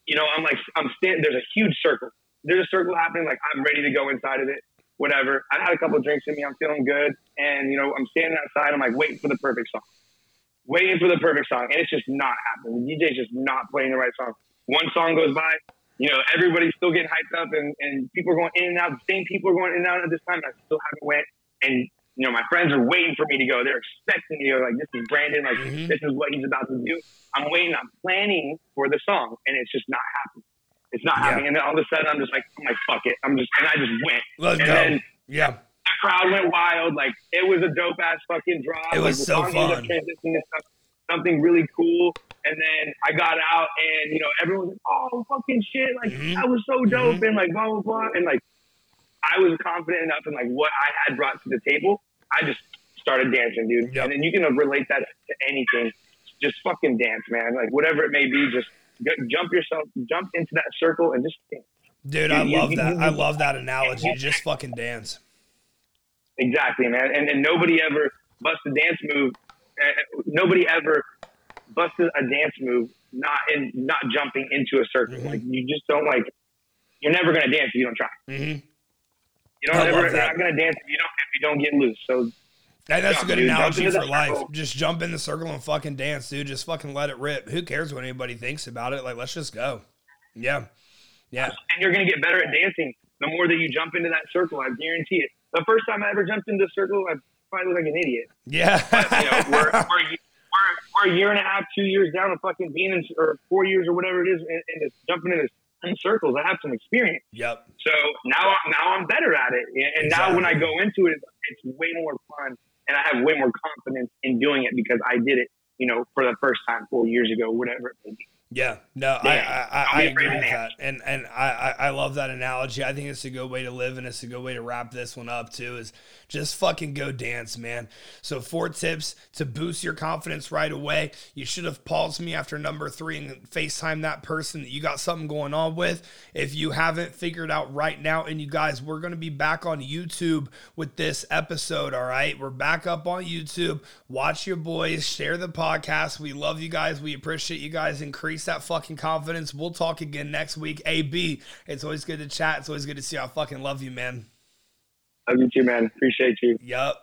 you know, I'm like I'm standing. There's a huge circle. There's a circle happening. Like I'm ready to go inside of it. Whatever. I had a couple drinks in me. I'm feeling good. And you know, I'm standing outside. I'm like waiting for the perfect song. Waiting for the perfect song, and it's just not happening. The DJ's just not playing the right song. One song goes by, you know, everybody's still getting hyped up and, and people are going in and out. The same people are going in and out at this time. I still haven't went. And, you know, my friends are waiting for me to go. They're expecting me to go, like, this is Brandon. Like, mm-hmm. this is what he's about to do. I'm waiting. I'm planning for the song and it's just not happening. It's not yeah. happening. And then all of a sudden I'm just like, I'm like, fuck it. I'm just, and I just went. Let's and go. Then, yeah. The crowd went wild. Like, it was a dope ass fucking drop. It was like, so fun. Something really cool. And then I got out and, you know, everyone was like, oh, fucking shit. Like, mm-hmm. that was so dope. Mm-hmm. And like, blah, blah, blah. And like, I was confident enough in like what I had brought to the table. I just started dancing, dude. Yep. And then you can relate that to anything. Just fucking dance, man. Like, whatever it may be, just jump yourself, jump into that circle and just dance. Dude, I love that. I love that analogy. Just fucking dance. Exactly, man. And, and nobody ever busts a dance move. Nobody ever busted a dance move, not in not jumping into a circle. Mm-hmm. Like you just don't like. You're never gonna dance if you don't try. Mm-hmm. You don't ever, you're not gonna dance if you don't if you don't get loose. So Hey, that's jump, a good dude, analogy for life. Circle. Just jump in the circle and fucking dance, dude. Just fucking let it rip. Who cares what anybody thinks about it? Like, let's just go. Yeah. Yeah. And you're going to get better at dancing the more that you jump into that circle. I guarantee it. The first time I ever jumped into a circle, I probably looked like an idiot. Yeah. But, you know, we're, we're, we're, we're a year and a half, two years down of fucking being in, or four years or whatever it is, and, and just jumping into in circles. I have some experience. Yep. So now, now I'm better at it, and exactly. now when I go into it, it's way more fun, and I have way more confidence in doing it because I did it, you know, for the first time four years ago, whatever it may be. Yeah, no, I, I, I agree with that, and and I, I love that analogy. I think it's a good way to live, and it's a good way to wrap this one up too. Is just fucking go dance, man. So four tips to boost your confidence right away. You should have paused me after number three and FaceTime that person that you got something going on with. If you haven't figured out right now, and you guys, we're gonna be back on YouTube with this episode. All right, we're back up on YouTube. Watch your boys, share the podcast. We love you guys. We appreciate you guys. Increase that fucking confidence. We'll talk again next week. AB, it's always good to chat. It's always good to see you. I fucking love you, man. Love you too, man. Appreciate you. Yep.